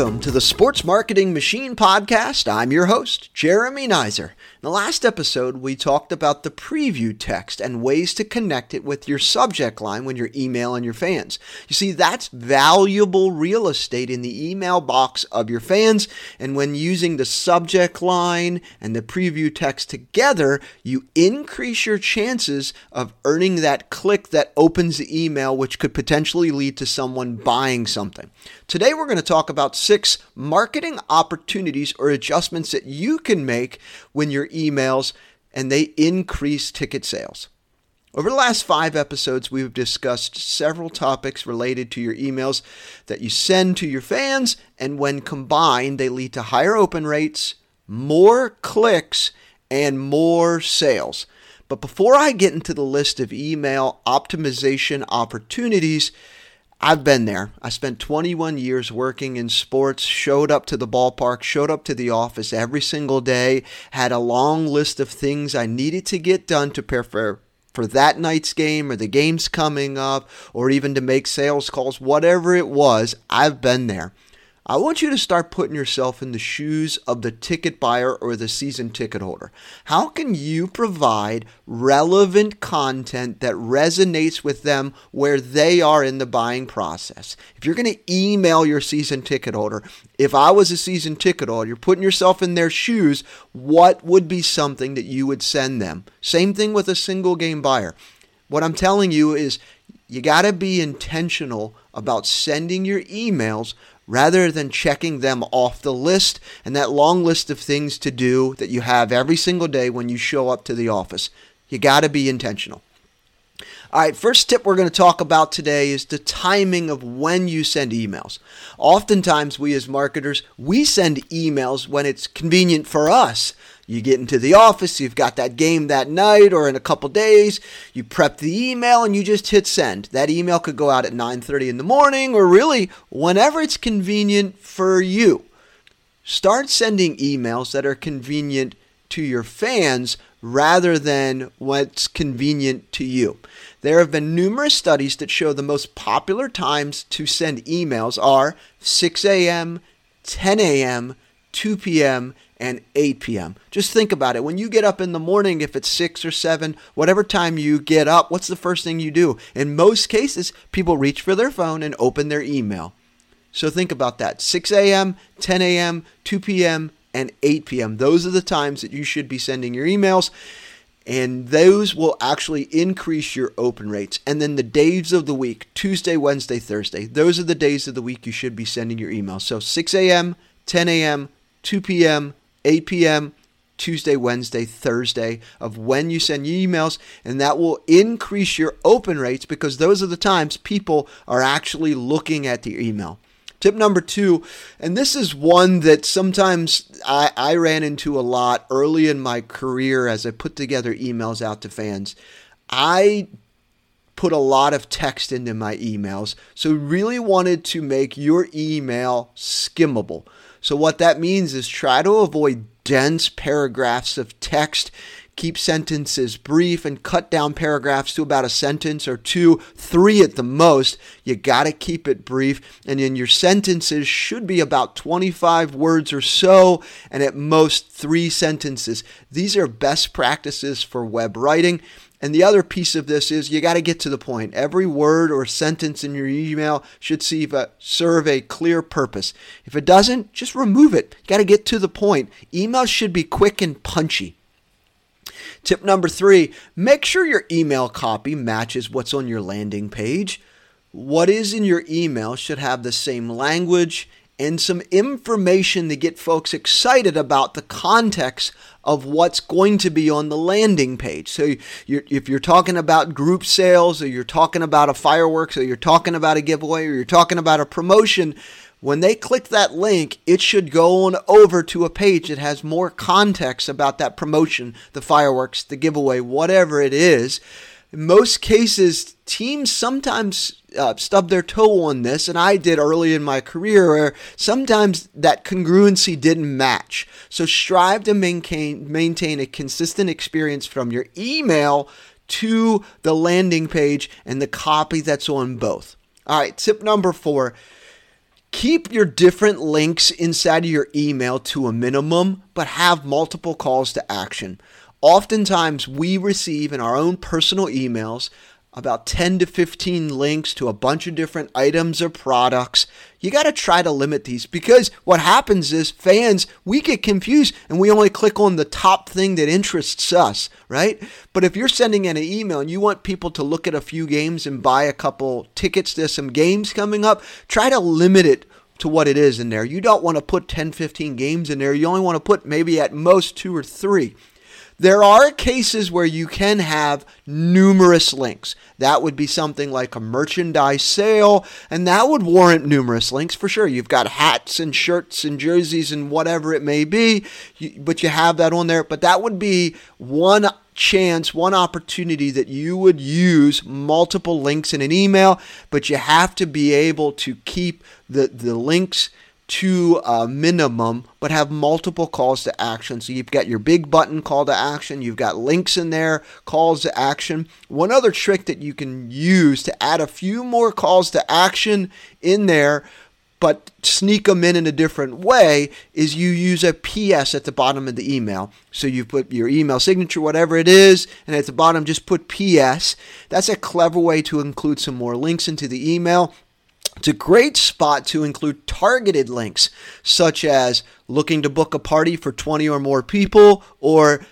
Welcome to the Sports Marketing Machine Podcast. I'm your host, Jeremy Nizer. In the last episode, we talked about the preview text and ways to connect it with your subject line when you're emailing your fans. You see, that's valuable real estate in the email box of your fans, and when using the subject line and the preview text together, you increase your chances of earning that click that opens the email, which could potentially lead to someone buying something. Today, we're going to talk about six marketing opportunities or adjustments that you can make when you're emails and they increase ticket sales. Over the last five episodes, we've discussed several topics related to your emails that you send to your fans, and when combined, they lead to higher open rates, more clicks, and more sales. But before I get into the list of email optimization opportunities, I've been there. I spent 21 years working in sports, showed up to the ballpark, showed up to the office every single day, had a long list of things I needed to get done to prepare for that night's game or the games coming up or even to make sales calls, whatever it was. I've been there. I want you to start putting yourself in the shoes of the ticket buyer or the season ticket holder. How can you provide relevant content that resonates with them where they are in the buying process? If you're going to email your season ticket holder, if I was a season ticket holder, you're putting yourself in their shoes, what would be something that you would send them? Same thing with a single game buyer. What I'm telling you is you got to be intentional about sending your emails rather than checking them off the list and that long list of things to do that you have every single day when you show up to the office. You got to be intentional. All right, first tip we're going to talk about today is the timing of when you send emails. Oftentimes, we as marketers, we send emails when it's convenient for us. You get into the office, you've got that game that night or in a couple days, you prep the email and you just hit send. That email could go out at 9:30 in the morning or really whenever it's convenient for you. Start sending emails that are convenient to your fans rather than what's convenient to you. There have been numerous studies that show the most popular times to send emails are 6 a.m., 10 a.m., 2 p.m., and 8 p.m. Just think about it. When you get up in the morning, if it's 6 or 7, whatever time you get up, what's the first thing you do? In most cases, people reach for their phone and open their email. So think about that 6 a.m., 10 a.m., 2 p.m., and 8 p.m. Those are the times that you should be sending your emails. And those will actually increase your open rates. And then the days of the week Tuesday, Wednesday, Thursday those are the days of the week you should be sending your emails. So 6 a.m., 10 a.m., 2 p.m., 8 p.m. Tuesday, Wednesday, Thursday of when you send your emails, and that will increase your open rates because those are the times people are actually looking at the email. Tip number two, and this is one that sometimes I, I ran into a lot early in my career as I put together emails out to fans. I put a lot of text into my emails, so really wanted to make your email skimmable. So, what that means is try to avoid dense paragraphs of text. Keep sentences brief and cut down paragraphs to about a sentence or two, three at the most. You got to keep it brief. And then your sentences should be about 25 words or so, and at most three sentences. These are best practices for web writing. And the other piece of this is you got to get to the point. Every word or sentence in your email should uh, serve a clear purpose. If it doesn't, just remove it. You got to get to the point. Emails should be quick and punchy. Tip number three make sure your email copy matches what's on your landing page. What is in your email should have the same language and some information to get folks excited about the context of what's going to be on the landing page. So you're, if you're talking about group sales or you're talking about a fireworks or you're talking about a giveaway or you're talking about a promotion, when they click that link, it should go on over to a page that has more context about that promotion, the fireworks, the giveaway, whatever it is. In most cases, teams sometimes uh, stub their toe on this, and I did early in my career, where sometimes that congruency didn't match. So strive to maintain maintain a consistent experience from your email to the landing page and the copy that's on both. All right, tip number four Keep your different links inside of your email to a minimum, but have multiple calls to action. Oftentimes, we receive in our own personal emails about 10 to 15 links to a bunch of different items or products. You got to try to limit these because what happens is fans, we get confused and we only click on the top thing that interests us, right? But if you're sending in an email and you want people to look at a few games and buy a couple tickets to some games coming up, try to limit it to what it is in there. You don't want to put 10, 15 games in there. You only want to put maybe at most two or three. There are cases where you can have numerous links. That would be something like a merchandise sale, and that would warrant numerous links for sure. You've got hats and shirts and jerseys and whatever it may be, but you have that on there. But that would be one chance, one opportunity that you would use multiple links in an email, but you have to be able to keep the, the links to a minimum, but have multiple calls to action. So you've got your big button call to action, you've got links in there, calls to action. One other trick that you can use to add a few more calls to action in there, but sneak them in in a different way, is you use a PS at the bottom of the email. So you put your email signature, whatever it is, and at the bottom just put PS. That's a clever way to include some more links into the email it's a great spot to include targeted links, such as looking to book a party for 20 or more people, or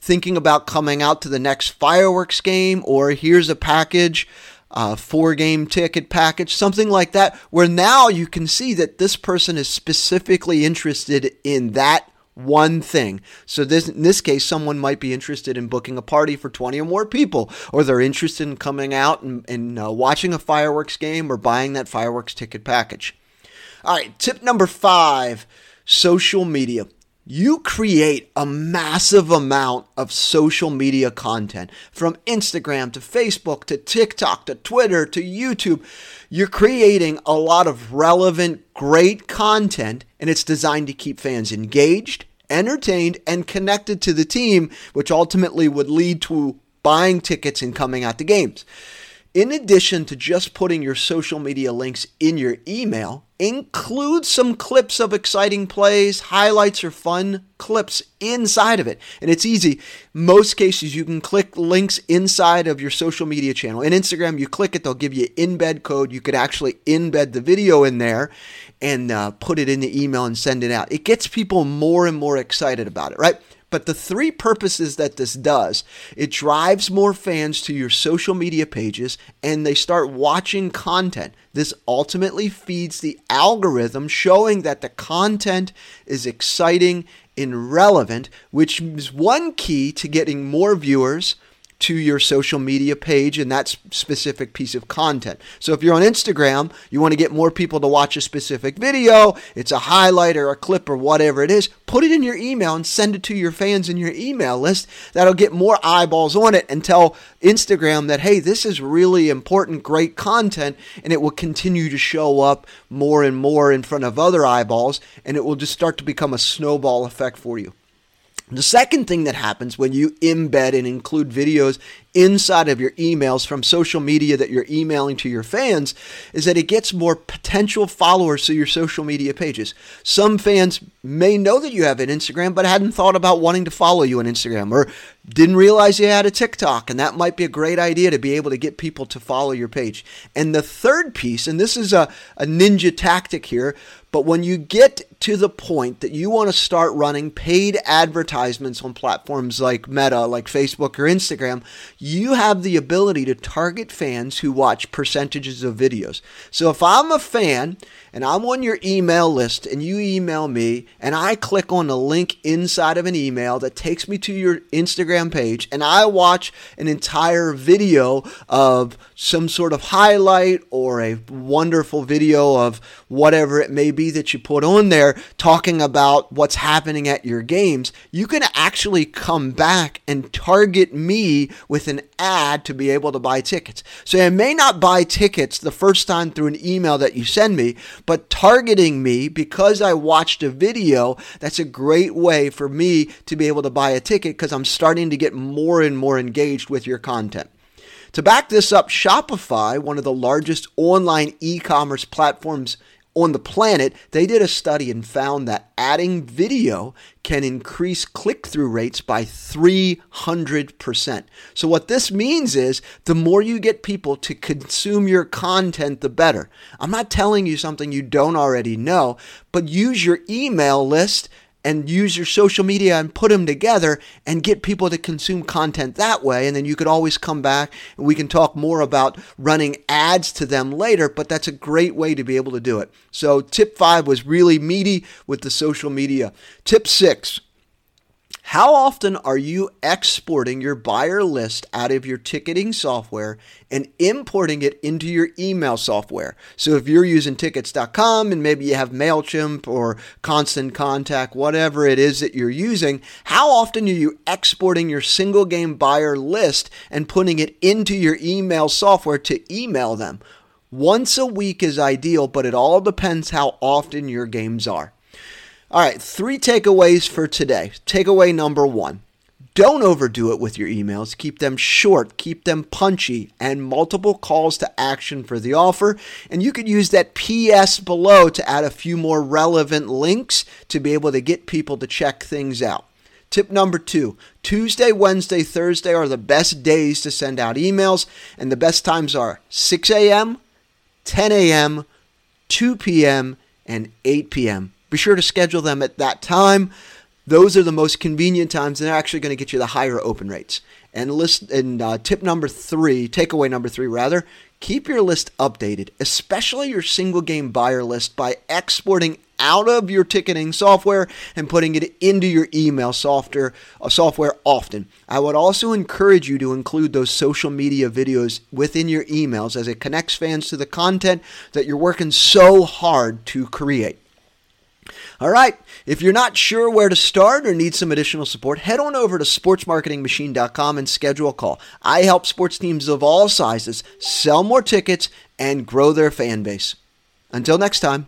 thinking about coming out to the next fireworks game, or here's a package, a four game ticket package, something like that, where now you can see that this person is specifically interested in that one thing. So this in this case, someone might be interested in booking a party for 20 or more people, or they're interested in coming out and, and uh, watching a fireworks game or buying that fireworks ticket package. All right, tip number five social media. You create a massive amount of social media content from Instagram to Facebook to TikTok to Twitter to YouTube. You're creating a lot of relevant, great content, and it's designed to keep fans engaged, entertained, and connected to the team, which ultimately would lead to buying tickets and coming out to games. In addition to just putting your social media links in your email, include some clips of exciting plays, highlights, or fun clips inside of it. And it's easy. Most cases, you can click links inside of your social media channel. In Instagram, you click it, they'll give you embed code. You could actually embed the video in there and uh, put it in the email and send it out. It gets people more and more excited about it, right? But the three purposes that this does, it drives more fans to your social media pages and they start watching content. This ultimately feeds the algorithm showing that the content is exciting and relevant, which is one key to getting more viewers to your social media page and that specific piece of content. So if you're on Instagram, you want to get more people to watch a specific video, it's a highlight or a clip or whatever it is, put it in your email and send it to your fans in your email list. That'll get more eyeballs on it and tell Instagram that, hey, this is really important, great content, and it will continue to show up more and more in front of other eyeballs, and it will just start to become a snowball effect for you. The second thing that happens when you embed and include videos inside of your emails from social media that you're emailing to your fans is that it gets more potential followers to your social media pages. Some fans may know that you have an Instagram, but hadn't thought about wanting to follow you on Instagram or didn't realize you had a TikTok, and that might be a great idea to be able to get people to follow your page. And the third piece, and this is a, a ninja tactic here, but when you get to the point that you want to start running paid advertisements on platforms like Meta, like Facebook or Instagram, you have the ability to target fans who watch percentages of videos. So if I'm a fan and I'm on your email list and you email me and I click on a link inside of an email that takes me to your Instagram page and I watch an entire video of some sort of highlight or a wonderful video of whatever it may be that you put on there talking about what's happening at your games, you can actually come back and target me with an ad to be able to buy tickets. So I may not buy tickets the first time through an email that you send me, but targeting me because I watched a video, that's a great way for me to be able to buy a ticket because I'm starting to get more and more engaged with your content. To back this up, Shopify, one of the largest online e commerce platforms on the planet, they did a study and found that adding video can increase click through rates by 300%. So, what this means is the more you get people to consume your content, the better. I'm not telling you something you don't already know, but use your email list and use your social media and put them together and get people to consume content that way. And then you could always come back and we can talk more about running ads to them later, but that's a great way to be able to do it. So, tip five was really meaty with the social media. Tip six how often are you exporting your buyer list out of your ticketing software and importing it into your email software? So if you're using tickets.com and maybe you have MailChimp or Constant Contact, whatever it is that you're using, how often are you exporting your single game buyer list and putting it into your email software to email them? Once a week is ideal, but it all depends how often your games are. All right, three takeaways for today. Takeaway number one don't overdo it with your emails. Keep them short, keep them punchy, and multiple calls to action for the offer. And you could use that PS below to add a few more relevant links to be able to get people to check things out. Tip number two Tuesday, Wednesday, Thursday are the best days to send out emails, and the best times are 6 a.m., 10 a.m., 2 p.m., and 8 p.m. Be sure to schedule them at that time. Those are the most convenient times, and they're actually going to get you the higher open rates. And list and uh, tip number three, takeaway number three rather, keep your list updated, especially your single game buyer list, by exporting out of your ticketing software and putting it into your email software uh, software often. I would also encourage you to include those social media videos within your emails as it connects fans to the content that you're working so hard to create. All right, if you're not sure where to start or need some additional support, head on over to sportsmarketingmachine.com and schedule a call. I help sports teams of all sizes sell more tickets and grow their fan base. Until next time.